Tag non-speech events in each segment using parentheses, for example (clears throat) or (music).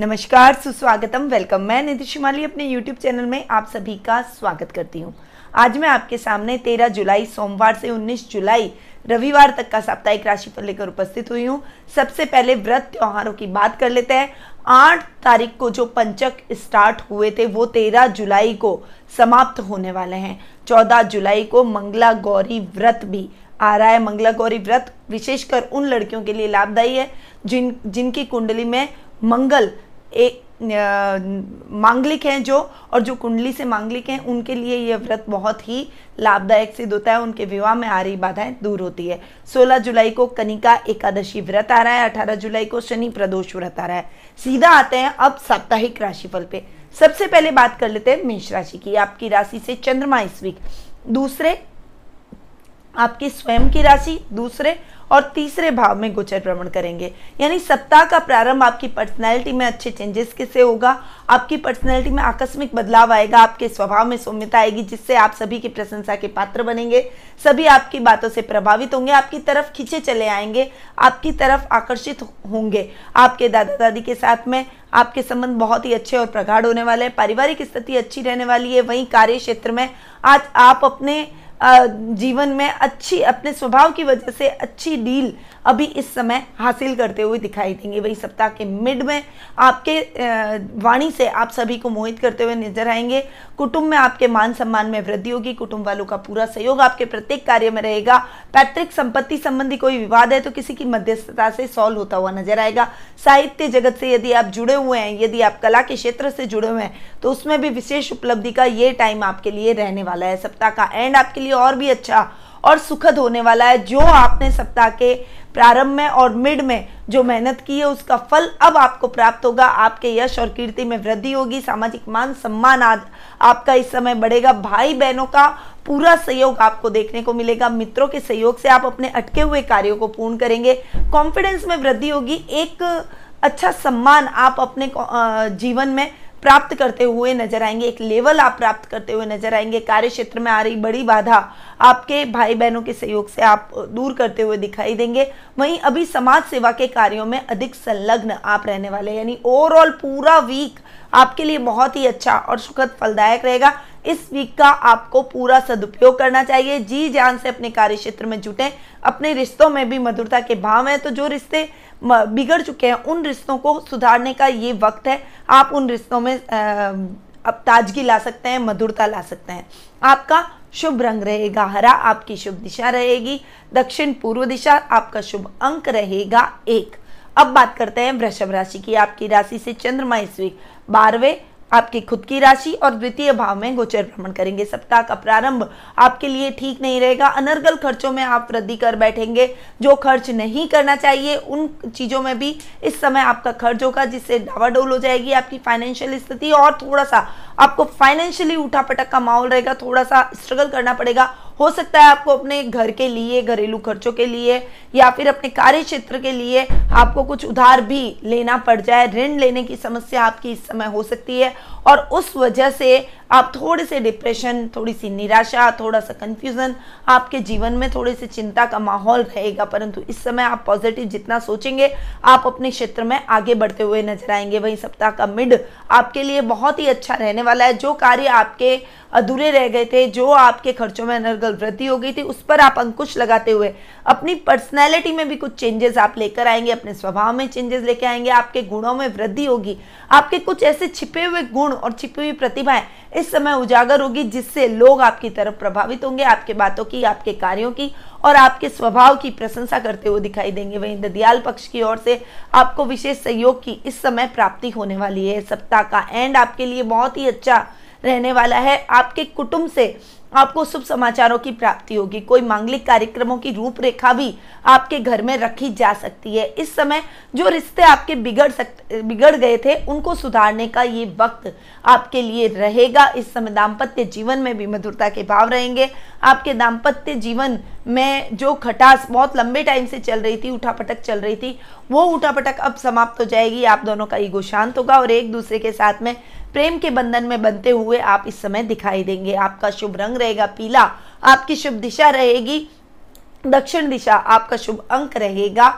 नमस्कार, सुस्वागतम वेलकम मैं निधि शिमाली अपने यूट्यूब चैनल में आप सभी का स्वागत करती हूँ। आज मैं आपके सामने 13 जुलाई, सोमवार से 19 जुलाई, रविवार तक का साप्ताहिक राशिफल लेकर उपस्थित हुई हूँ। सबसे पहले व्रत त्योहारों की बात कर लेते हैं। आठ तारीख को जो पंचक स्टार्ट हुए थे, वो तेरह जुलाई को समाप्त होने वाले हैं। चौदह जुलाई को मंगला गौरी व्रत भी आ रहा है। मंगला गौरी व्रत विशेषकर उन लड़कियों के लिए लाभदायी है, जिन, जिनकी कुंडली में मंगल एक मांगलिक हैं जो, और जो कुंडली से मांगलिक हैं, उनके लिए यह व्रत बहुत ही लाभदायक सिद्ध होता है, उनके विवाह में आ रही बाधाएँ दूर होती है। 16 जुलाई को कनिका एकादशी व्रत आ रहा है 18 जुलाई को शनि प्रदोष व्रत आ रहा है। सीधा आते हैं अब साप्ताहिक राशिफल पे। सबसे पहले बात कर लेते हैं मेष राशि की, आपकी राशि से चंद्रमा इस वीक। दूसरे आपकी स्वयं की राशि, दूसरे और तीसरे भाव में गोचर भ्रमण करेंगे। यानी सप्ताह का प्रारंभ आपकी पर्सनैलिटी में अच्छे चेंजेस किससे होगा। आपकी पर्सनैलिटी में आकस्मिक बदलाव आएगा, आपके स्वभाव में सौम्यता आएगी, जिससे आप सभी की प्रशंसा के पात्र बनेंगे। सभी आपकी बातों से प्रभावित होंगे, आपकी तरफ़ खींचे चले आएँगे, आपकी तरफ़ आकर्षित होंगे। आपके दादा दादी के साथ में आपके संबंध बहुत ही अच्छे और प्रगाढ़ होने वाले हैं, पारिवारिक स्थिति अच्छी रहने वाली है, वहीं कार्य क्षेत्र में आज आप अपने जीवन में अच्छी, अपने स्वभाव की वजह से अच्छी डील अभी इस समय हासिल करते हुए दिखाई देंगे। वही सप्ताह के मिड में आपके वाणी से आप सभी को मोहित करते हुए नज़र आएँगे। कुटुंब में आपके मान सम्मान में वृद्धि होगी। कुटुंब वालों का पूरा सहयोग आपके प्रत्येक कार्य में रहेगा। पैतृक संपत्ति संबंधी कोई विवाद है तो किसी की मध्यस्थता से सॉल्व होता हुआ नज़र आएगा। साहित्य जगत से यदि आप जुड़े हुए हैं, यदि आप कला के क्षेत्र से जुड़े हुए हैं तो उसमें भी विशेष उपलब्धि का ये टाइम आपके लिए रहने वाला है। सप्ताह का एंड आपके लिए और भी अच्छा और सुखद होने वाला है। जो आपने सप्ताह के प्रारंभ में और मिड में जो मेहनत की है, उसका फल अब आपको प्राप्त होगा। आपके यश और कीर्ति में वृद्धि होगी। सामाजिक मान सम्मान आज आपका इस समय बढ़ेगा। भाई बहनों का पूरा सहयोग आपको देखने को मिलेगा। मित्रों के सहयोग से आप अपने अटके हुए कार्यों को पूर्ण करेंगे। कॉन्फिडेंस में वृद्धि होगी। एक अच्छा सम्मान आप अपने जीवन में प्राप्त करते हुए नज़र आएँगे, एक लेवल आप प्राप्त करते हुए नज़र आएँगे। कार्य क्षेत्र में आ रही बड़ी बाधा आपके भाई बहनों के सहयोग से आप दूर करते हुए दिखाई देंगे। वहीं अभी समाज सेवा के कार्यों में अधिक संलग्न आप रहने वाले यानी ओवरऑल पूरा वीक आपके लिए बहुत ही अच्छा और सुखद फलदायक रहेगा। इस वीक का आपको पूरा सदुपयोग करना चाहिए। जी जान से अपने कार्य क्षेत्र में जुटे। अपने रिश्तों में भी मधुरता के भाव हैं। तो जो रिश्ते बिगड़ चुके हैं, उन रिश्तों को सुधारने का ये वक्त है। आप उन रिश्तों में अब ताजगी ला सकते हैं, मधुरता ला सकते हैं। आपका शुभ रंग रहेगा, हरा आपकी शुभ दिशा रहेगी, दक्षिण पूर्व दिशा आपका शुभ अंक रहेगा एक। अब बात करते हैं वृषभ राशि की। आपकी राशि से चंद्रमा इस वीक बारहवें आपकी खुद की राशि और द्वितीय भाव में गोचर भ्रमण करेंगे। सप्ताह का प्रारंभ आपके लिए ठीक नहीं रहेगा। अनर्गल खर्चों में आप वृद्धि कर बैठेंगे। जो खर्च नहीं करना चाहिए, उन चीज़ों में भी इस समय आपका खर्च होगा, जिससे डावाडोल हो जाएगी आपकी फाइनेंशियल स्थिति और थोड़ा सा आपको फाइनेंशियली उठा पटक का माहौल रहेगा, थोड़ा सा स्ट्रगल करना पड़ेगा। हो सकता है आपको अपने घर के लिए, घरेलू खर्चों के लिए, या फिर अपने कार्य क्षेत्र के लिए आपको कुछ उधार भी लेना पड़ जाए। ऋण लेने की समस्या आपकी इस समय हो सकती है और उस वजह से आप थोड़े से डिप्रेशन थोड़ी सी निराशा, थोड़ा सा कंफ्यूजन आपके जीवन में थोड़ी सी चिंता का माहौल रहेगा। परंतु इस समय आप पॉजिटिव जितना सोचेंगे, आप अपने क्षेत्र में आगे बढ़ते हुए नज़र आएँगे। वहीं सप्ताह का मिड आपके लिए बहुत ही अच्छा रहने वाला है। जो कार्य आपके अधूरे रह गए थे, जो आपके खर्चों में अनर्गल वृद्धि हो गई थी, उस पर आप अंकुश लगाते हुए अपनी पर्सनैलिटी में भी कुछ चेंजेस आप लेकर आएँगे, अपने स्वभाव में चेंजेस लेके आएँगे, आपके गुणों में वृद्धि होगी। आपके कुछ ऐसे छिपे हुए गुण और छिपी हुई प्रतिभाएँ इस समय उजागर होगी, जिससे लोग आपकी तरफ़ प्रभावित होंगे, आपके बातों की, आपके कार्यों की और आपके स्वभाव की प्रशंसा करते हुए दिखाई देंगे। वहीं ददियाल पक्ष की ओर से आपको विशेष सहयोग की इस समय प्राप्ति होने वाली है। सप्ताह का एंड आपके लिए बहुत ही अच्छा रहने वाला है। आपके कुटुंब से आपको शुभ समाचारों की प्राप्ति होगी। कोई मांगलिक कार्यक्रमों की रूपरेखा भी आपके घर में रखी जा सकती है। इस समय जो रिश्ते आपके बिगड़ सकते बिगड़ गए थे, उनको सुधारने का ये वक्त आपके लिए रहेगा। इस समय दाम्पत्य जीवन में भी मधुरता के भाव रहेंगे। आपके दाम्पत्य जीवन में जो खटास बहुत लंबे टाइम से चल रही थी, उठापटक चल रही थी, वो उठापटक अब समाप्त हो जाएगी। आप दोनों का ईगो शांत होगा और एक दूसरे के साथ में प्रेम के बंधन में बनते हुए आप इस समय दिखाई देंगे। आपका शुभ रंग रहेगा पीला, आपकी शुभ दिशा रहेगी दक्षिण दिशा, आपका शुभ अंक रहेगा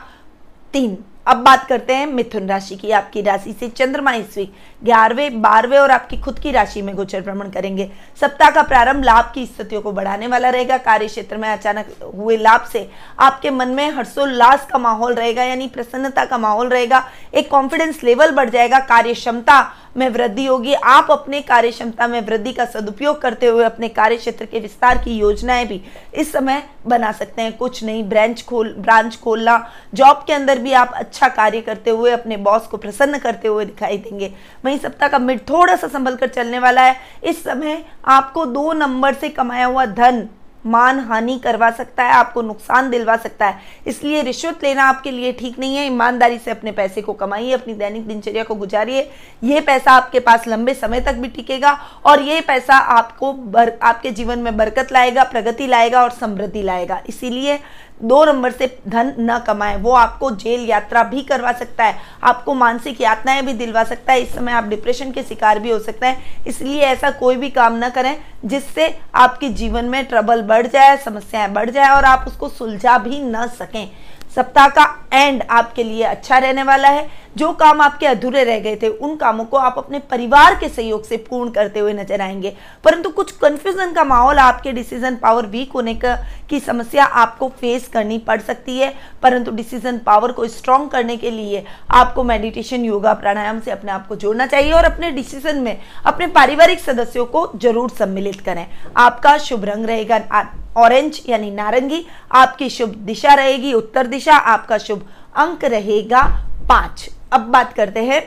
तीन। अब बात करते हैं मिथुन राशि की। आपकी राशि से चंद्रमा इस वीक ग्यारहवें, बारहवें और आपकी खुद की राशि में गोचर भ्रमण करेंगे। सप्ताह का प्रारंभ लाभ की स्थितियों को बढ़ाने वाला रहेगा। कार्य क्षेत्र में अचानक हुए लाभ से आपके मन में हर्षोल्लास का माहौल रहेगा, यानी प्रसन्नता का माहौल रहेगा। एक कॉन्फिडेंस लेवल बढ़ जाएगा। कार्य क्षमता में वृद्धि होगी। आप अपने कार्य क्षमता में वृद्धि का सदुपयोग करते हुए अपने कार्य क्षेत्र के विस्तार की योजनाएँ भी इस समय बना सकते हैं। कुछ नई ब्रांच खोल ब्रांच खोलना जॉब के अंदर भी आप अच्छा कार्य करते हुए अपने बॉस को प्रसन्न करते हुए दिखाई देंगे। वहीं सप्ताह का मिड थोड़ा सा संभल कर चलने वाला है। इस समय आपको दो नंबर से कमाया हुआ धन मान हानि करवा सकता है आपको नुकसान दिलवा सकता है। इसलिए रिश्वत लेना आपके लिए ठीक नहीं है ईमानदारी से अपने पैसे को कमाइए अपनी दैनिक दिनचर्या को गुजारिए। ये पैसा आपके पास लंबे समय तक भी टिकेगा और ये पैसा आपको बर, आपके जीवन में बरकत लाएगा प्रगति लाएगा और समृद्धि लाएगा। इसीलिए दो नंबर से धन न कमाए वो आपको जेल यात्रा भी करवा सकता है आपको मानसिक यातनाएँ भी दिलवा सकता है इस समय आप डिप्रेशन के शिकार भी हो सकते हैं। इसलिए ऐसा कोई भी काम ना करें जिससे आपके जीवन में ट्रबल बढ़ जाए, समस्याएँ बढ़ जाए और आप उसको सुलझा भी ना सकें। सप्ताह का एंड आपके लिए अच्छा रहने वाला है। जो काम आपके अधूरे रह गए थे, उन कामों को आप अपने परिवार के सहयोग से पूर्ण करते हुए नज़र आएँगे। परंतु कुछ कंफ्यूजन का माहौल आपके डिसीज़न पावर वीक होने का, की समस्या आपको फेस करनी पड़ सकती है। परंतु डिसीज़न पावर को स्ट्रॉन्ग करने के लिए आपको मेडिटेशन योगा प्राणायाम से अपने आप को जोड़ना चाहिए और अपने डिसीज़न में अपने पारिवारिक सदस्यों को ज़रूर सम्मिलित करें। आपका शुभ रंग रहेगा ऑरेंज यानी नारंगी। आपकी शुभ दिशा रहेगी, उत्तर दिशा। आपका शुभ अंक रहेगा पाँच। अब बात करते हैं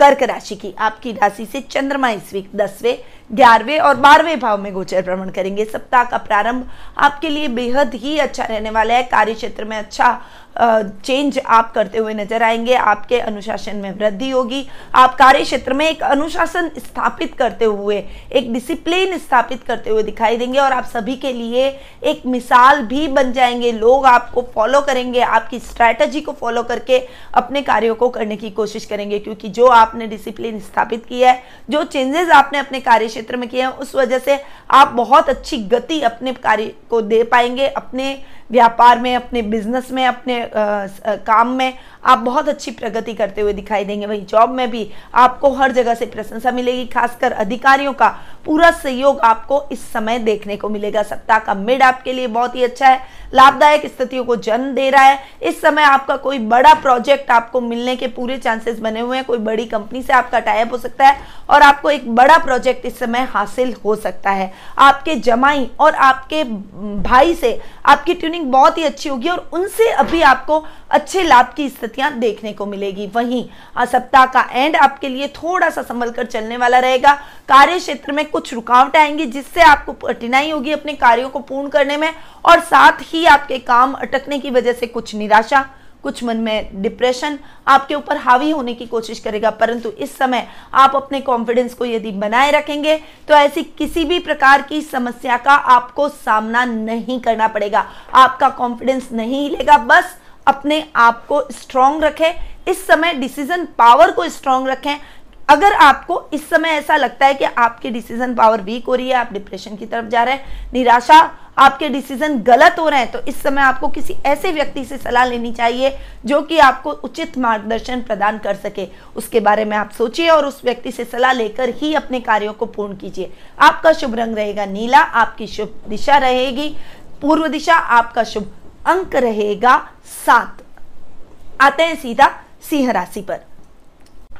कर्क राशि की। आपकी राशि से चंद्रमा इस वीक दसवें, ग्यारहवें और बारहवें भाव में गोचर भ्रमण करेंगे। सप्ताह का प्रारंभ आपके लिए बेहद ही अच्छा रहने वाला है। कार्य क्षेत्र में अच्छा चेंज आप करते हुए नज़र आएँगे, आपके अनुशासन में वृद्धि होगी। आप कार्य क्षेत्र में एक अनुशासन स्थापित करते हुए, एक डिसिप्लिन स्थापित करते हुए दिखाई देंगे और आप सभी के लिए एक मिसाल भी बन जाएँगे। लोग आपको फॉलो करेंगे, आपकी स्ट्रैटेजी को फॉलो करके अपने कार्यों को करने की कोशिश करेंगे, क्योंकि जो आपने डिसिप्लिन स्थापित किया है, जो चेंजेस आपने अपने कार्य क्षेत्र में किए हैं, उस वजह से आप बहुत अच्छी गति अपने कार्य को दे पाएँगे, अपने व्यापार में अपने बिज़नेस में अपने आ, काम में आप बहुत अच्छी प्रगति करते हुए दिखाई देंगे। वही जॉब में भी आपको हर जगह से प्रशंसा मिलेगी, खासकर अधिकारियों का पूरा सहयोग आपको इस समय देखने को मिलेगा। सप्ताह का मिड आपके लिए बहुत ही अच्छा है, लाभदायक स्थितियों को जन्म दे रहा है। इस समय आपका कोई बड़ा प्रोजेक्ट आपको मिलने के पूरे चांसेस बने हुए हैं। कोई बड़ी कंपनी से आपका टाइप हो सकता है और आपको एक बड़ा प्रोजेक्ट इस समय हासिल हो सकता है। आपके जमाई और आपके भाई से आपकी ट्यूनिंग बहुत ही अच्छी होगी और उनसे अभी आपको अच्छे लाभ की स्थितियाँ देखने को मिलेगी। वहीं सप्ताह का एंड आपके लिए थोड़ा सा संभल कर चलने वाला रहेगा। कार्य क्षेत्र में कुछ रुकावटें आएँगी, जिससे आपको कठिनाई होगी अपने कार्यों को पूर्ण करने में और साथ ही आपके काम अटकने की वजह से कुछ निराशा, कुछ मन में डिप्रेशन आपके ऊपर हावी होने की कोशिश करेगा। परंतु इस समय आप अपने कॉन्फिडेंस को यदि बनाए रखेंगे तो ऐसी किसी भी प्रकार की समस्या का आपको सामना नहीं करना पड़ेगा। आपका कॉन्फिडेंस नहीं हिलेगा बस अपने आप को स्ट्रांग रखें। इस समय डिसीज़न पावर को स्ट्रांग रखें। अगर आपको इस समय ऐसा लगता है कि आपकी डिसीज़न पावर वीक हो रही है, आप डिप्रेशन की तरफ़ जा रहे हैं, निराशा, आपके डिसीज़न गलत हो रहे हैं तो इस समय आपको किसी ऐसे व्यक्ति से सलाह लेनी चाहिए जो कि आपको उचित मार्गदर्शन प्रदान कर सके। उसके बारे में आप सोचिए और उस व्यक्ति से सलाह लेकर ही अपने कार्यों को पूर्ण कीजिए। आपका शुभ रंग रहेगा नीला, आपकी शुभ दिशा रहेगी। पूर्व दिशा आपका शुभ अंक रहेगा सात। आते हैं सीधा सिंह राशि पर।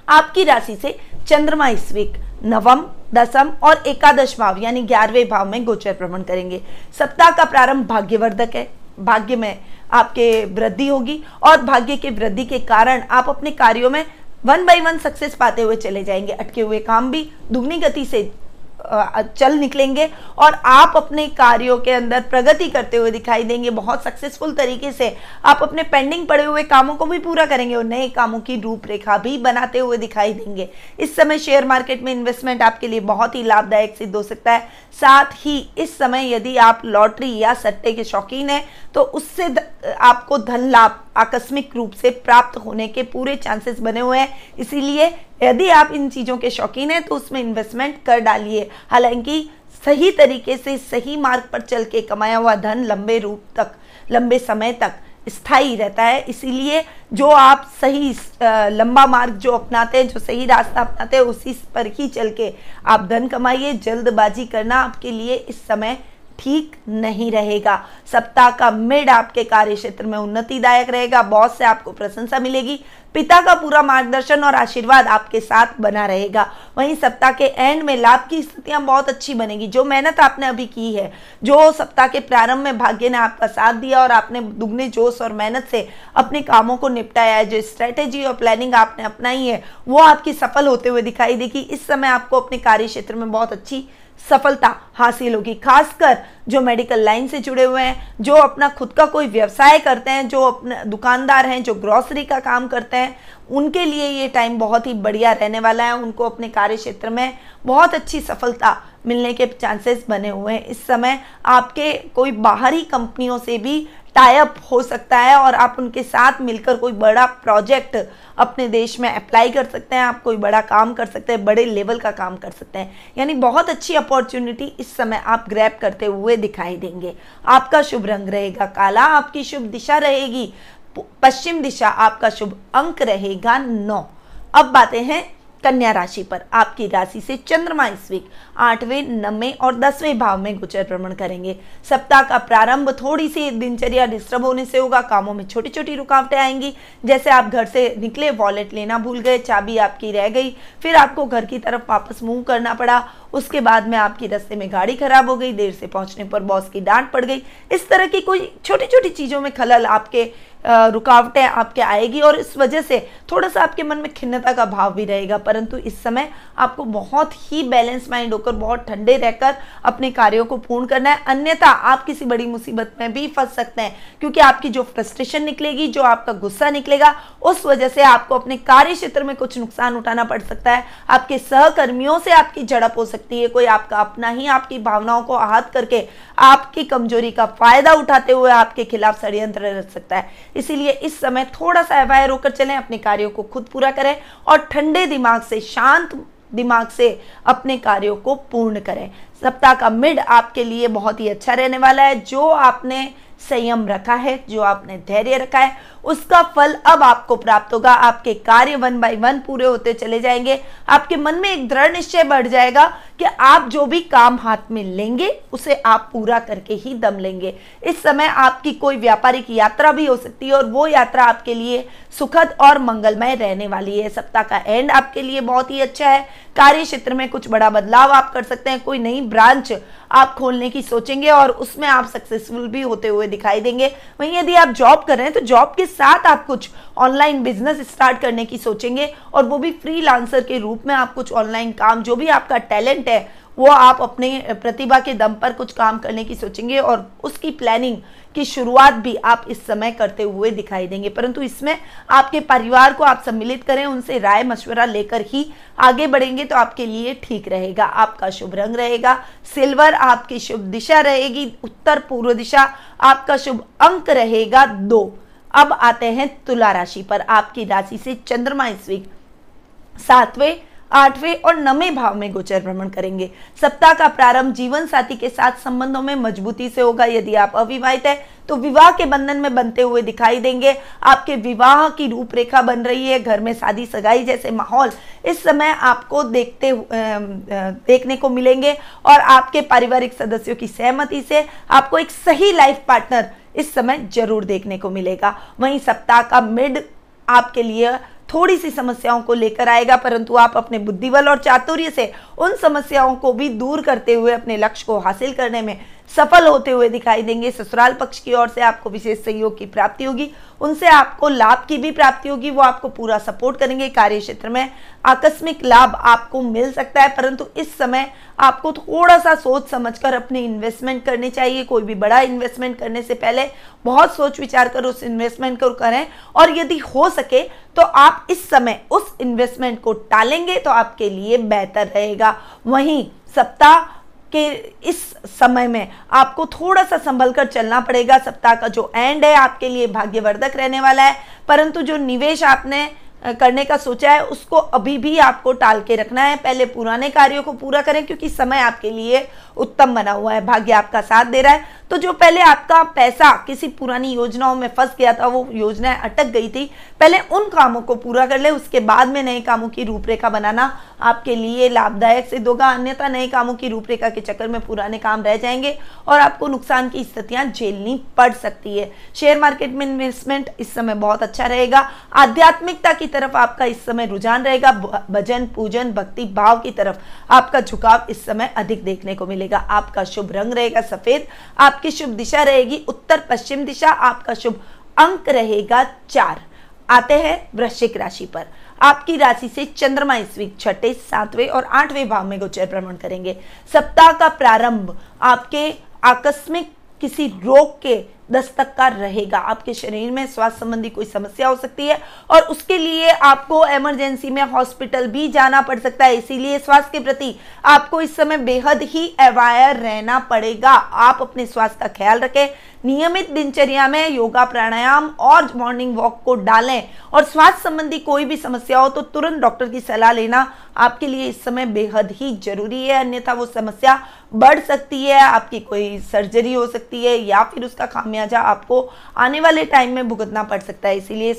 आपकी राशि से चंद्रमा इस वीक नवम, दसम और एकादश भाव, यानी ग्यारहवें भाव में गोचर भ्रमण करेंगे। सप्ताह का प्रारंभ भाग्यवर्धक है। भाग्य में आपके वृद्धि होगी और भाग्य के वृद्धि के कारण आप अपने कार्यों में वन बाई वन सक्सेस पाते हुए चले जाएँगे। अटके हुए काम भी, दुगनी गति से चल निकलेंगे और आप अपने कार्यों के अंदर प्रगति करते हुए दिखाई देंगे बहुत सक्सेसफुल तरीके से। आप अपने पेंडिंग पड़े हुए कामों को भी पूरा करेंगे और नए कामों की रूपरेखा भी बनाते हुए दिखाई देंगे। इस समय शेयर मार्केट में इन्वेस्टमेंट आपके लिए बहुत ही लाभदायक सिद्ध हो सकता है। साथ ही इस समय यदि आप लॉटरी या सट्टे के शौकीन हैं तो उससे आपको धन लाभ आकस्मिक रूप से प्राप्त होने के पूरे चांसेस बने हुए हैं। इसीलिए यदि आप इन चीज़ों के शौकीन हैं तो उसमें इन्वेस्टमेंट कर डालिए। हालाँकि, सही तरीके से सही मार्ग पर चल के कमाया हुआ धन लंबे रूप तक, लंबे समय तक स्थायी रहता है। इसीलिए जो आप सही लंबा मार्ग जो अपनाते हैं, जो सही रास्ता अपनाते हैं, उसी पर ही चल के आप धन कमाइए। जल्दबाजी करना आपके लिए इस समय ठीक नहीं रहेगा। सप्ताह का मिड आपके कार्य क्षेत्र में उन्नतिदायक रहेगा। बॉस से आपको प्रशंसा मिलेगी। पिता का पूरा मार्गदर्शन और आशीर्वाद आपके साथ बना रहेगा। वहीं सप्ताह के एंड में लाभ की स्थितियाँ बहुत अच्छी बनेगी। जो मेहनत आपने अभी की है, जो सप्ताह के प्रारंभ में भाग्य ने आपका साथ दिया और आपने दुगने जोश और मेहनत से अपने कामों को निपटाया है, जो स्ट्रेटेजी और प्लानिंग आपने अपनाई है, वो आपकी सफल होते हुए दिखाई देगी। इस समय आपको अपने कार्य क्षेत्र में बहुत अच्छी सफलता हासिल होगी, खासकर जो मेडिकल लाइन से जुड़े हुए हैं, जो अपना खुद का कोई व्यवसाय करते हैं, जो अपने दुकानदार हैं, जो ग्रॉसरी का काम करते हैं, उनके लिए ये टाइम बहुत ही बढ़िया रहने वाला है, उनको अपने कार्य क्षेत्र में बहुत अच्छी सफलता मिलने के चांसेस बने हुए हैं। इस समय आपके कोई बाहरी कंपनियों से भी टाइप हो सकता है और आप उनके साथ मिलकर कोई बड़ा प्रोजेक्ट अपने देश में अप्लाई कर सकते हैं। आप कोई बड़ा काम कर सकते हैं, बड़े लेवल का काम कर सकते हैं। यानी बहुत अच्छी अपॉर्चुनिटी इस समय आप ग्रैप करते हुए दिखाई देंगे। आपका शुभ रंग रहेगा काला, आपकी शुभ दिशा रहेगी पश्चिम दिशा आपका शुभ अंक रहेगा नौ। अब बातें हैं कन्या राशि पर आपकी राशि से चंद्रमा इस वीक आठवें नवे और दसवें भाव में गोचर भ्रमण करेंगे। सप्ताह का प्रारंभ थोड़ी सी दिनचर्या डिस्टर्ब होने से होगा, कामों में छोटी छोटी रुकावटें आएँगी। जैसे आप घर से निकले वॉलेट लेना भूल गए, चाबी आपकी रह गई, फिर आपको घर की तरफ़ वापस मूव करना पड़ा। उसके बाद में आपकी रस्ते में गाड़ी खराब हो गई, देर से पहुँचने पर बॉस की डांट पड़ गई। इस तरह की कोई छोटी छोटी चीज़ों में खलल आपके रुकावटें आपके आएगी और इस वजह से थोड़ा सा आपके मन में खिन्नता का भाव भी रहेगा। परंतु इस समय आपको बहुत ही बैलेंस माइंड होकर, बहुत ठंडे रहकर अपने कार्यों को पूर्ण करना है। अन्यथा आप किसी बड़ी मुसीबत में भी फंस सकते हैं, क्योंकि आपकी जो फ्रस्ट्रेशन निकलेगी, जो आपका गुस्सा निकलेगा, उस वजह से आपको अपने कार्य क्षेत्र में कुछ नुकसान उठाना पड़ सकता है। आपके सहकर्मियों से आपकी झड़प हो सकती है। कोई आपका अपना ही आपकी भावनाओं को आहत करके आपकी कमज़ोरी का फ़ायदा उठाते हुए आपके खिलाफ षड्यंत्र रच सकता है। इसीलिए इस समय थोड़ा सा अवायर होकर चलें, अपने कार्यों को खुद पूरा करें और ठंडे दिमाग से, शांत दिमाग से अपने कार्यों को पूर्ण करें। सप्ताह का मिड आपके लिए बहुत ही अच्छा रहने वाला है। जो आपने संयम रखा है, जो आपने धैर्य रखा है, उसका फल अब आपको प्राप्त होगा। आपके कार्य वन बाय वन पूरे होते चले जाएँगे। आपके मन में एक दृढ़ निश्चय बढ़ जाएगा कि आप जो भी काम हाथ में लेंगे, उसे आप पूरा करके ही दम लेंगे। इस समय आपकी कोई व्यापारिक यात्रा भी हो सकती है और वो यात्रा आपके लिए सुखद और मंगलमय रहने वाली है। सप्ताह का एंड आपके लिए बहुत ही अच्छा है। कार्य क्षेत्र में कुछ बड़ा बदलाव आप कर सकते हैं। कोई नई ब्रांच आप खोलने की सोचेंगे और उसमें आप सक्सेसफुल भी होते हुए दिखाई देंगे। वहीं यदि आप जॉब कर रहे हैं तो जॉब के साथ आप कुछ ऑनलाइन बिज़नेस स्टार्ट करने की सोचेंगे और वो भी फ्री के रूप में आप कुछ ऑनलाइन काम, जो भी आपका टैलेंट है वो आप अपने प्रतिभा के दम पर कुछ काम करने की सोचेंगे और उसकी प्लानिंग की शुरुआत भी आप इस समय करते हुए दिखाई देंगे। परंतु इसमें आपके परिवार को आप सम्मिलित करें, उनसे राय मशवरा लेकर ही आगे बढ़ेंगे तो आपके लिए ठीक रहेगा। आपका शुभ रंग रहेगा, सिल्वर आपकी शुभ दिशा रहेगी, उत्तर पूर्व दिशा आपका शुभ अंक रहेगा दो। अब आते हैं तुला राशि पर। आपकी राशि से चंद्रमा इस वीक सातवें आठवें और नवे भाव में गोचर भ्रमण करेंगे। सप्ताह का प्रारंभ जीवन साथी के साथ संबंधों में मजबूती से होगा। यदि आप अविवाहित है तो विवाह के बंधन में बनते हुए दिखाई देंगे। आपके विवाह की रूपरेखा बन रही है। घर में शादी सगाई जैसे माहौल इस समय आपको देखते देखने को मिलेंगे और आपके पारिवारिक सदस्यों की सहमति से आपको एक सही लाइफ पार्टनर इस समय ज़रूर देखने को मिलेगा। वहीं सप्ताह का मिड आपके लिए थोड़ी सी समस्याओं को लेकर आएगा, परंतु आप अपने बुद्धिबल और चातुर्य से उन समस्याओं को भी दूर करते हुए अपने लक्ष्य को हासिल करने में सफल होते हुए दिखाई देंगे। ससुराल पक्ष की ओर से आपको विशेष सहयोग की प्राप्ति होगी। उनसे आपको लाभ की भी प्राप्ति होगी। वो आपको पूरा सपोर्ट करेंगे। कार्य क्षेत्र में आकस्मिक लाभ आपको मिल सकता है, परंतु इस समय आपको थोड़ा सा सोच समझकर अपने इन्वेस्टमेंट करनी चाहिए। कोई भी बड़ा इन्वेस्टमेंट करने से पहले बहुत सोच विचार कर उस इन्वेस्टमेंट को करें और यदि हो सके तो आप इस समय उस इन्वेस्टमेंट को टालेंगे तो आपके लिए बेहतर रहेगा। वहीं सप्ताह कि इस समय में आपको थोड़ा सा संभल कर चलना पड़ेगा। सप्ताह का जो एंड है, आपके लिए भाग्यवर्धक रहने वाला है। परंतु जो निवेश आपने करने का सोचा है, उसको अभी भी आपको टाल के रखना है। पहले पुराने कार्यों को पूरा करें, क्योंकि समय आपके लिए उत्तम बना हुआ है, भाग्य आपका साथ दे रहा है। तो जो पहले आपका पैसा किसी पुरानी योजनाओं में फंस गया था, वो योजनाएँ अटक गई थी। पहले उन कामों को पूरा कर ले, उसके बाद में नए कामों की रूपरेखा बनाना आपके लिए लाभदायक सिद्ध होगा। अन्यथा नए कामों की रूपरेखा के चक्कर में पुराने काम रह जाएँगे और आपको नुकसान की स्थितियाँ झेलनी पड़ सकती है। शेयर मार्केट में इन्वेस्टमेंट इस समय बहुत अच्छा रहेगा। आध्यात्मिकता की तरफ़ आपका इस समय रुझान रहेगा भजन, पूजन, भक्ति, भाव की तरफ़ आपका झुकाव इस समय अधिक देखने को मिलेगा। आपका शुभ रंग रहेगा सफ़ेद, आपकी शुभ दिशा रहेगी उत्तर पश्चिम दिशा, आपका शुभ अंक रहेगा चार। आते हैं वृश्चिक राशि पर। आपकी राशि से चंद्रमा इस वीक छठे, सातवें और आठवें भाव में गोचर भ्रमण करेंगे। सप्ताह का प्रारंभ आपके आकस्मिक किसी रोग के दस्तक का रहेगा। आपके शरीर में स्वास्थ्य संबंधी कोई समस्या हो सकती है और उसके लिए आपको इमरजेंसी में हॉस्पिटल भी जाना पड़ सकता है। इसीलिए स्वास्थ्य के प्रति आपको इस समय बेहद ही अवायर रहना पड़ेगा। आप अपने स्वास्थ्य का ख्याल रखें। नियमित दिनचर्या में योगा प्राणायाम और मॉर्निंग वॉक को डालें। और स्वास्थ्य संबंधी कोई भी समस्या हो तो तुरंत डॉक्टर की सलाह लेना आपके लिए इस समय बेहद ही ज़रूरी है। अन्यथा वो समस्या बढ़ सकती है, आपकी कोई सर्जरी हो सकती है या फिर उसका खामियाजा आपको आने वाले टाइम में भुगतना पड़ सकता है। इसीलिए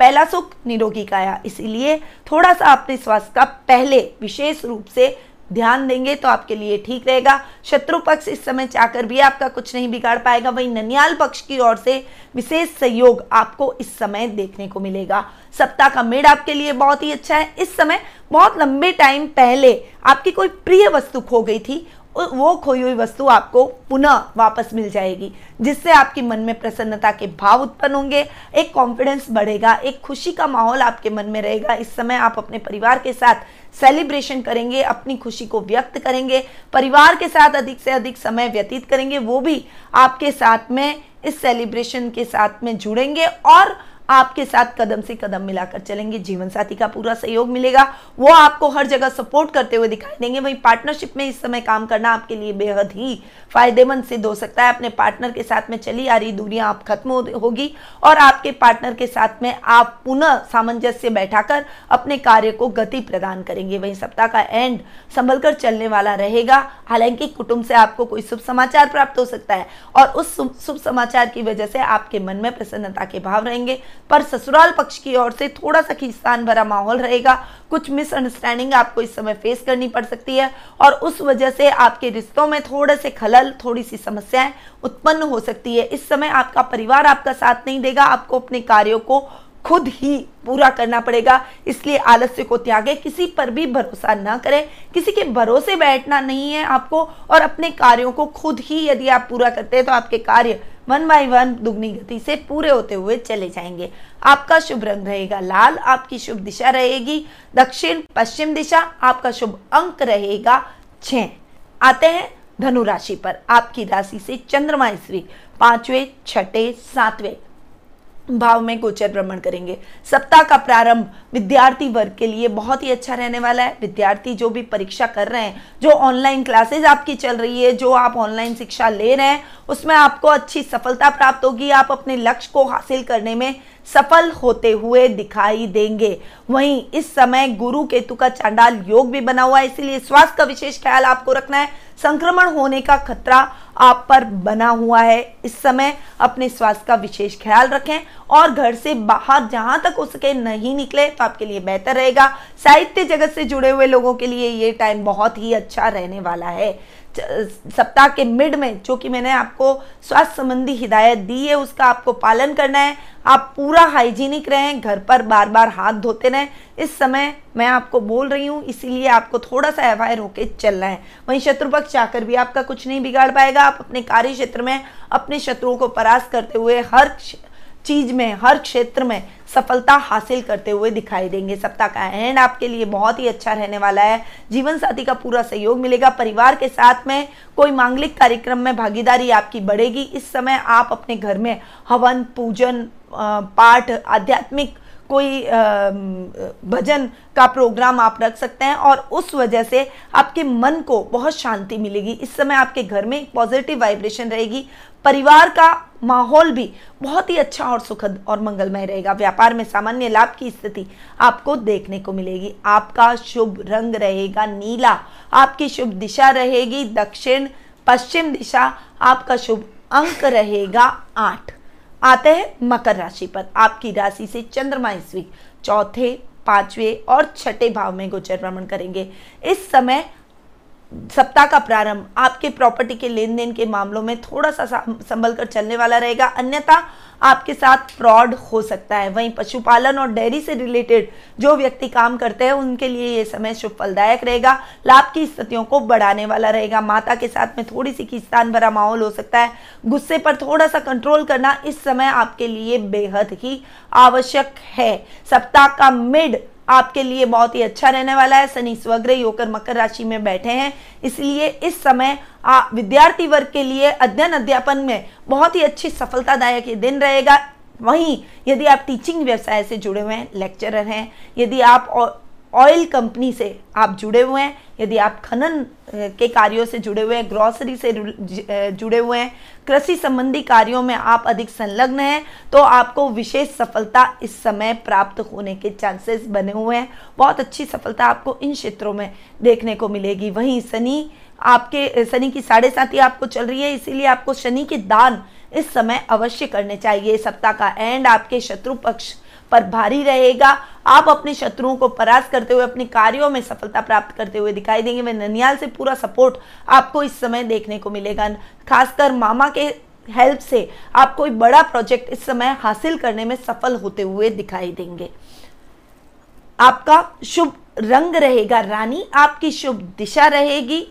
पहला सुख निरोगी काया इसीलिए थोड़ा सा अपने स्वास्थ्य का पहले विशेष रूप से ध्यान देंगे तो आपके लिए ठीक रहेगा। शत्रु पक्ष इस समय चाहकर भी आपका कुछ नहीं बिगाड़ पाएगा। वही ननियाल पक्ष की ओर से विशेष सहयोग आपको इस समय देखने को मिलेगा। सप्ताह का मेड आपके लिए बहुत ही अच्छा है। इस समय बहुत लंबे टाइम पहले आपकी कोई प्रिय वस्तु खो गई थी वो खोई हुई वस्तु आपको पुनः वापस मिल जाएगी, जिससे आपके मन में प्रसन्नता के भाव उत्पन्न होंगे, एक कॉन्फिडेंस बढ़ेगा, एक खुशी का माहौल आपके मन में रहेगा। इस समय आप अपने परिवार के साथ सेलिब्रेशन करेंगे, अपनी खुशी को व्यक्त करेंगे, परिवार के साथ अधिक से अधिक समय व्यतीत करेंगे, वो भी आपके साथ में, इस सेलिब्रेशन के साथ में जुड़ेंगे और आपके साथ कदम से कदम मिलाकर चलेंगे, जीवन साथी का पूरा सहयोग मिलेगा। वो आपको हर जगह सपोर्ट करते हुए दिखाई देंगे। वही पार्टनरशिप में इस समय काम करना आपके लिए बेहद ही फ़ायदेमंद सिद्ध हो सकता है। अपने पार्टनर के साथ में चली आ रही दूरियाँ आप खत्म होगी और आपके पार्टनर के साथ में आप पुनः सामंजस्य बैठाकर अपने कार्य को गति प्रदान करेंगे। वही सप्ताह का एंड संभल कर चलने वाला रहेगा। हालाँकि कुटुंब से आपको कोई शुभ समाचार प्राप्त हो सकता है और उस शुभ समाचार की वजह से आपके मन में प्रसन्नता के भाव रहेंगे। पर ससुराल पक्ष की ओर से थोड़ा सा खींचतान भरा माहौल रहेगा। कुछ मिसअंडरस्टैंडिंग आपको इस समय फेस करनी पड़ सकती है और उस वजह से आपके रिश्तों में थोड़े से खलल थोड़ी सी समस्याएँ उत्पन्न हो सकती है। इस समय आपका परिवार आपका साथ नहीं देगा, आपको अपने कार्यों को खुद ही पूरा करना पड़ेगा। इसलिए आलस्य को त्यागे, किसी पर भी भरोसा न करें। किसी के भरोसे बैठना नहीं है आपको और अपने कार्यों को खुद ही यदि आप पूरा करते हैं तो आपके कार्य वन बाई वन दुगनी गति से पूरे होते हुए चले जाएँगे। आपका शुभ रंग रहेगा लाल, आपकी शुभ दिशा रहेगी। दक्षिण, पश्चिम दिशा, आपका शुभ अंक रहेगा छ आते हैं धनु राशि पर। आपकी राशि से चंद्रमा ईस्वी पांचवे, छठे, सातवें। भाव में गोचर भ्रमण करेंगे। सप्ताह का प्रारंभ विद्यार्थी वर्ग के लिए बहुत ही अच्छा रहने वाला है। विद्यार्थी जो भी परीक्षा कर रहे हैं, जो ऑनलाइन क्लासेस आपकी चल रही है, जो आप ऑनलाइन शिक्षा ले रहे हैं, उसमें आपको अच्छी सफलता प्राप्त होगी। आप अपने लक्ष्य को हासिल करने में सफल होते हुए दिखाई देंगे। वहीं इस समय गुरु केतु का चांडाल योग भी बना हुआ है, इसीलिए स्वास्थ्य का विशेष ख्याल आपको रखना है। संक्रमण होने का खतरा आप पर बना हुआ है। इस समय अपने स्वास्थ्य का विशेष ख्याल रखें और घर से बाहर जहाँ तक हो सके नहीं निकले तो आपके लिए बेहतर रहेगा। साहित्य जगत से जुड़े हुए लोगों के लिए ये टाइम बहुत ही अच्छा रहने वाला है। सप्ताह के मिड में, जो कि मैंने आपको स्वास्थ्य संबंधी हिदायत दी है, उसका आपको पालन करना है। आप पूरा हाइजीनिक रहें, घर पर बार बार हाथ धोते रहें। इस समय मैं आपको बोल रही हूँ, इसीलिए आपको थोड़ा सा अवायर होकर चलना है। वहीं शत्रुपक्ष चाहकर भी आपका कुछ नहीं बिगाड़ पाएगा। आप अपने कार्य क्षेत्र में अपने शत्रुओं को परास्त करते हुए हर चीज़ में, हर क्षेत्र में सफलता हासिल करते हुए दिखाई देंगे। सप्ताह का एंड आपके लिए बहुत ही अच्छा रहने वाला है। जीवन साथी का पूरा सहयोग मिलेगा। परिवार के साथ में कोई मांगलिक कार्यक्रम में भागीदारी आपकी बढ़ेगी। इस समय आप अपने घर में हवन, पूजन पाठ, आध्यात्मिक कोई भजन का प्रोग्राम आप रख सकते हैं और उस वजह से आपके मन को बहुत शांति मिलेगी। इस समय आपके घर में पॉजिटिव वाइब्रेशन रहेगी। परिवार का माहौल भी बहुत ही अच्छा और सुखद और मंगलमय रहेगा। व्यापार में सामान्य लाभ की स्थिति आपको देखने को मिलेगी। आपका शुभ रंग रहेगा नीला, आपकी शुभ दिशा रहेगी दक्षिण, पश्चिम दिशा आपका शुभ अंक रहेगा आठ। आते हैं मकर राशि पर। आपकी राशि से चंद्रमा इस वीक चौथे, पाँचवें और छठे भाव में गोचर भ्रमण करेंगे। इस समय सप्ताह का प्रारंभ आपके प्रॉपर्टी के लेन देन के मामलों में थोड़ा सा संभल कर चलने वाला रहेगा। अन्यथा आपके साथ फ्रॉड हो सकता है। वहीं पशुपालन और डेयरी से रिलेटेड जो व्यक्ति काम करते हैं, उनके लिए ये समय शुभ फलदायक रहेगा। लाभ की स्थितियों को बढ़ाने वाला रहेगा। माता के साथ में थोड़ी सी खींचतान भरा माहौल हो सकता है। गुस्से पर थोड़ा सा कंट्रोल करना इस समय आपके लिए बेहद ही आवश्यक है। सप्ताह का मिड आपके लिए बहुत ही अच्छा रहने वाला है। शनि, स्वग्रह होकर मकर राशि में बैठे हैं। इसलिए इस समय विद्यार्थी वर्ग के लिए अध्ययन अध्यापन में बहुत ही अच्छी सफलतादायक ये दिन रहेगा। वहीं यदि आप टीचिंग व्यवसाय से जुड़े हुए हैं लेक्चरर हैं, यदि आप ऑयल कंपनी से आप जुड़े हुए हैं। यदि आप खनन के कार्यों से जुड़े हुए हैं ग्रॉसरी से जुड़े हुए हैं, कृषि संबंधी कार्यों में आप अधिक संलग्न हैं तो आपको विशेष सफलता इस समय प्राप्त होने के चांसेस बने हुए हैं। बहुत अच्छी सफलता आपको इन क्षेत्रों में देखने को मिलेगी। वहीं शनि आपके शनि की साढ़े साथी आपको चल रही है, इसीलिए आपको शनि के दान इस समय अवश्य करने चाहिए। सप्ताह का एंड आपके शत्रु पक्ष पर भारी रहेगा। आप अपने शत्रुओं को परास्त करते हुए, अपने कार्यों में सफलता प्राप्त करते हुए दिखाई देंगे। वे ननियाल से पूरा सपोर्ट आपको इस समय देखने को मिलेगा। खासकर मामा के हेल्प से आप कोई बड़ा प्रोजेक्ट इस समय हासिल करने में सफल होते हुए दिखाई देंगे। आपका शुभ रंग रहेगा, रानी। आपकी शुभ दिशा रहेगी।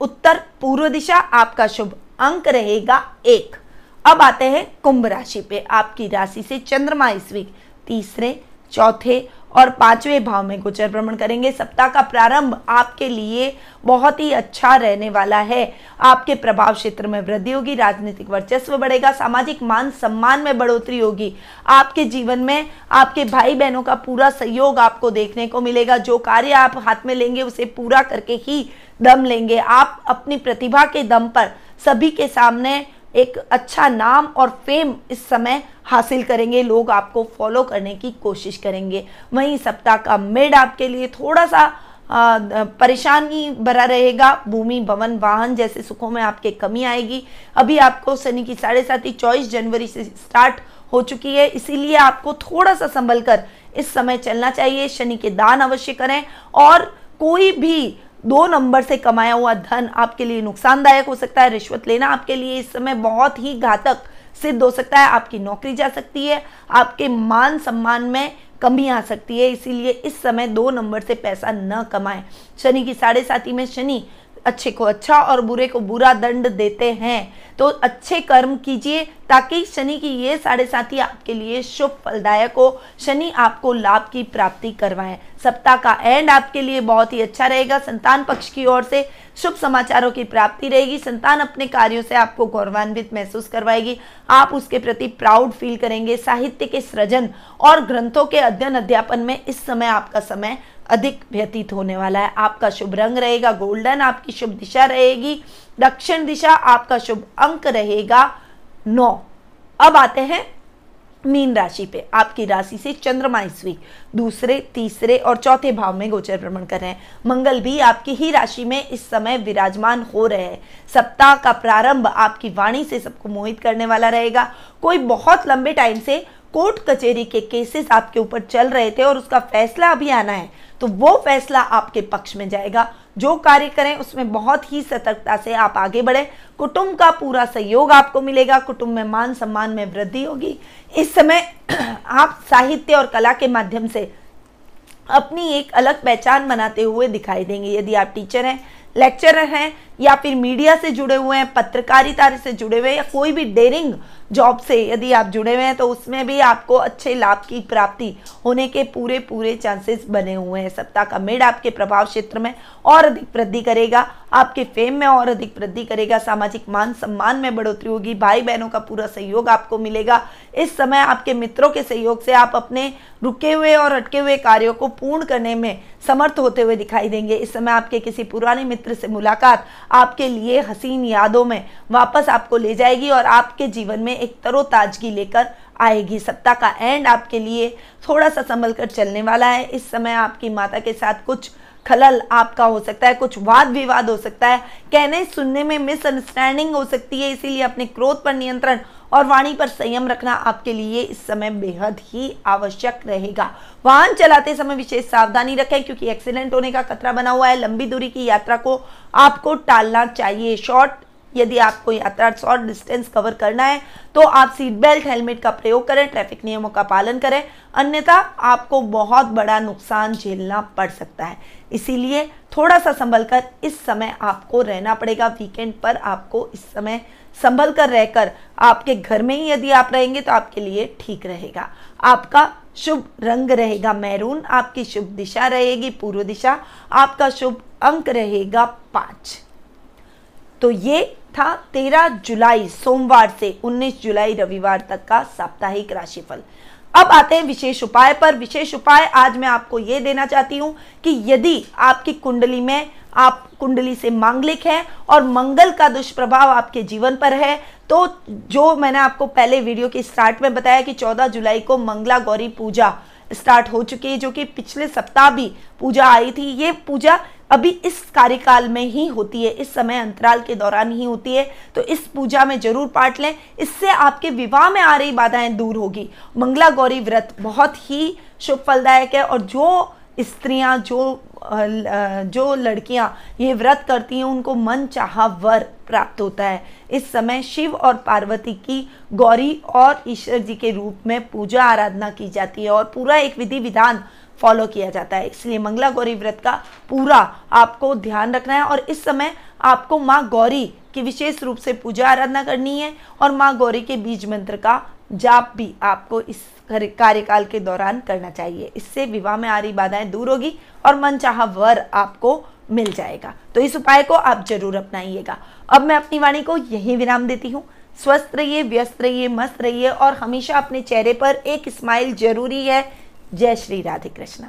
उत्तर पूर्व दिशा, आपका शुभ अंक रहेगा एक। अब आते हैं कुंभ राशि पे। आपकी राशि से चंद्रमा इस वीक तीसरे, चौथे और पाँचवें भाव में गोचर भ्रमण करेंगे। सप्ताह का प्रारंभ आपके लिए बहुत ही अच्छा रहने वाला है। आपके प्रभाव क्षेत्र में वृद्धि होगी, राजनीतिक वर्चस्व बढ़ेगा, सामाजिक मान सम्मान में बढ़ोतरी होगी। आपके जीवन में आपके भाई बहनों का पूरा सहयोग आपको देखने को मिलेगा। जो कार्य आप हाथ में लेंगे, उसे पूरा करके ही दम लेंगे। आप अपनी प्रतिभा के दम पर सभी के सामने एक अच्छा नाम और फेम इस समय हासिल करेंगे। लोग आपको फॉलो करने की कोशिश करेंगे। वहीं सप्ताह का मिड आपके लिए थोड़ा सा परेशानी भरा रहेगा। भूमि, भवन, वाहन जैसे सुखों में आपके कमी आएगी। अभी आपको शनि की साढ़े ही चौबीस जनवरी से स्टार्ट हो चुकी है। इसीलिए आपको थोड़ा सा संभल कर इस समय चलना चाहिए। शनि के दान अवश्य करें और कोई भी दो नंबर से कमाया हुआ धन आपके लिए नुकसानदायक हो सकता है, रिश्वत लेना आपके लिए इस समय बहुत ही घातक सिद्ध हो सकता है, आपकी नौकरी जा सकती है, आपके मान सम्मान में कमी आ सकती है, इसीलिए इस समय दो नंबर से पैसा न कमाएँ। शनि की साढ़े साथी में शनि अच्छे को अच्छा और बुरे को बुरा दंड देते हैं। तो अच्छे कर्म कीजिए ताकि शनि की ये साढ़े साथी आपके लिए शुभ फलदायक हो। शनि आपको लाभ की प्राप्ति करवाएँ। सप्ताह का एंड आपके लिए बहुत ही अच्छा रहेगा। संतान पक्ष की ओर से शुभ समाचारों की प्राप्ति रहेगी। संतान अपने कार्यों से आपको गौरवान्वित महसूस करवाएगी। आप उसके प्रति प्राउड फील करेंगे। साहित्य के सृजन और ग्रंथों के अध्ययन अध्यापन में इस समय आपका समय अधिक व्यतीत होने वाला है। आपका शुभ रंग रहेगा, गोल्डन आपकी शुभ दिशा रहेगी, दक्षिण दिशा आपका शुभ अंक रहेगा नौ। अब आते हैं मीन राशि पे। आपकी राशि से चंद्रमा इस वीक दूसरे, तीसरे और चौथे भाव में गोचर भ्रमण कर रहे हैं। मंगल भी आपकी ही राशि में इस समय विराजमान हो रहे हैं। सप्ताह का प्रारंभ आपकी वाणी से सबको मोहित करने वाला रहेगा। कोई बहुत लंबे टाइम से कोर्ट कचेरी के केसेस आपके ऊपर चल रहे थे और उसका फैसला अभी आना है तो वो फैसला आपके पक्ष में जाएगा। जो कार्य करें, उसमें बहुत ही सतर्कता से आप आगे बढ़े। कुटुंब का पूरा सहयोग आपको मिलेगा। कुटुंब में मान सम्मान में वृद्धि होगी। इस समय (clears throat) आप साहित्य और कला के माध्यम से अपनी एक अलग पहचान बनाते हुए दिखाई देंगे। यदि आप टीचर हैं, लेक्चरर हैं या फिर मीडिया से जुड़े हुए हैं, पत्रकारिता से जुड़े हुए या कोई भी डेरिंग जॉब से यदि आप जुड़े हुए हैं तो उसमें भी आपको अच्छे लाभ की प्राप्ति होने के पूरे पूरे चांसेस बने हुए हैं। सप्ताह का मेड आपके प्रभाव क्षेत्र में और अधिक वृद्धि करेगा, आपके फेम में और अधिक वृद्धि करेगा, सामाजिक मान सम्मान में बढ़ोतरी होगी भाई बहनों का पूरा सहयोग आपको मिलेगा। इस समय आपके मित्रों के सहयोग से आप अपने रुके हुए और अटके हुए कार्यों को पूर्ण करने में समर्थ होते हुए दिखाई देंगे। इस समय आपके किसी पुराने मित्र से मुलाकात आपके लिए हसीन यादों में वापस आपको ले जाएगी और आपके जीवन में एक तरोताजगी लेकर आएगी। सप्ताह का एंड आपके लिए थोड़ा सा संभल कर चलने वाला है। इस समय आपकी माता के साथ कुछ खलल आपका हो सकता है, कुछ वाद विवाद हो सकता है। कहने, सुनने में मिसअंडरस्टैंडिंग हो सकती है, इसीलिए अपने क्रोध पर नियंत्रण और वाणी पर संयम रखना आपके लिए इस समय बेहद ही आवश्यक रहेगा। वाहन चलाते समय विशेष सावधानी रखें, क्योंकि एक्सीडेंट होने का खतरा बना हुआ है। लंबी दूरी की यात्रा को आपको टालना चाहिए। शॉर्ट यदि आपको यात्रा शॉर्ट डिस्टेंस कवर करना है तो आप सीट बेल्ट हेलमेट का प्रयोग करें ट्रैफ़िक नियमों का पालन करें। अन्यथा, आपको बहुत बड़ा नुकसान झेलना पड़ सकता है। इसीलिए थोड़ा सा संभल कर इस समय आपको रहना पड़ेगा। वीकेंड पर आपको इस समय संभल कर रहकर आपके घर में ही यदि आप रहेंगे तो आपके लिए ठीक रहेगा। आपका शुभ रंग रहेगा मैरून, आपकी शुभ दिशा रहेगी पूर्व दिशा, आपका शुभ अंक रहेगा पाँच। तो ये था। 13 जुलाई, सोमवार से 19 जुलाई रविवार तक का साप्ताहिक राशिफल। अब आते हैं विशेष उपाय पर। विशेष उपाय आज मैं आपको ये देना चाहती हूँ कि यदि आपकी कुंडली में आप कुंडली से मांगलिक है और मंगल का दुष्प्रभाव आपके जीवन पर है तो जो मैंने आपको पहले वीडियो के स्टार्ट में बताया कि 14 जुलाई को मंगला गौरी पूजा स्टार्ट हो चुकी है, जो कि पिछले सप्ताह भी पूजा आई थी। ये पूजा अभी इस कार्यकाल में ही होती है, इस समय अंतराल के दौरान ही होती है। तो इस पूजा में ज़रूर पाठ लें। इससे आपके विवाह में आ रही बाधाएँ दूर होगी। मंगला गौरी व्रत बहुत ही शुभ फलदायक है और जो स्त्रियाँ, जो जो लड़कियाँ ये व्रत करती हैं, उनको मन चाह वर प्राप्त होता है। इस समय शिव और पार्वती की गौरी और ईश्वर जी के रूप में पूजा आराधना की जाती है और पूरा एक विधि विधान फॉलो किया जाता है। इसलिए मंगला गौरी व्रत का पूरा आपको ध्यान रखना है और इस समय आपको माँ गौरी की विशेष रूप से पूजा आराधना करनी है और माँ गौरी के बीज मंत्र का जाप भी आपको इस कार्यकाल के दौरान करना चाहिए। इससे विवाह में आ रही बाधाएँ दूर होगी और मन चाह वर आपको मिल जाएगा। तो इस उपाय को आप ज़रूर अपनाइएगा। अब मैं अपनी वाणी को यही विराम देती हूँ। स्वस्थ रहिए, व्यस्त रहिए, मस्त रहिए और हमेशा अपने चेहरे पर एक स्माइल ज़रूरी है। जय श्री राधे कृष्ण।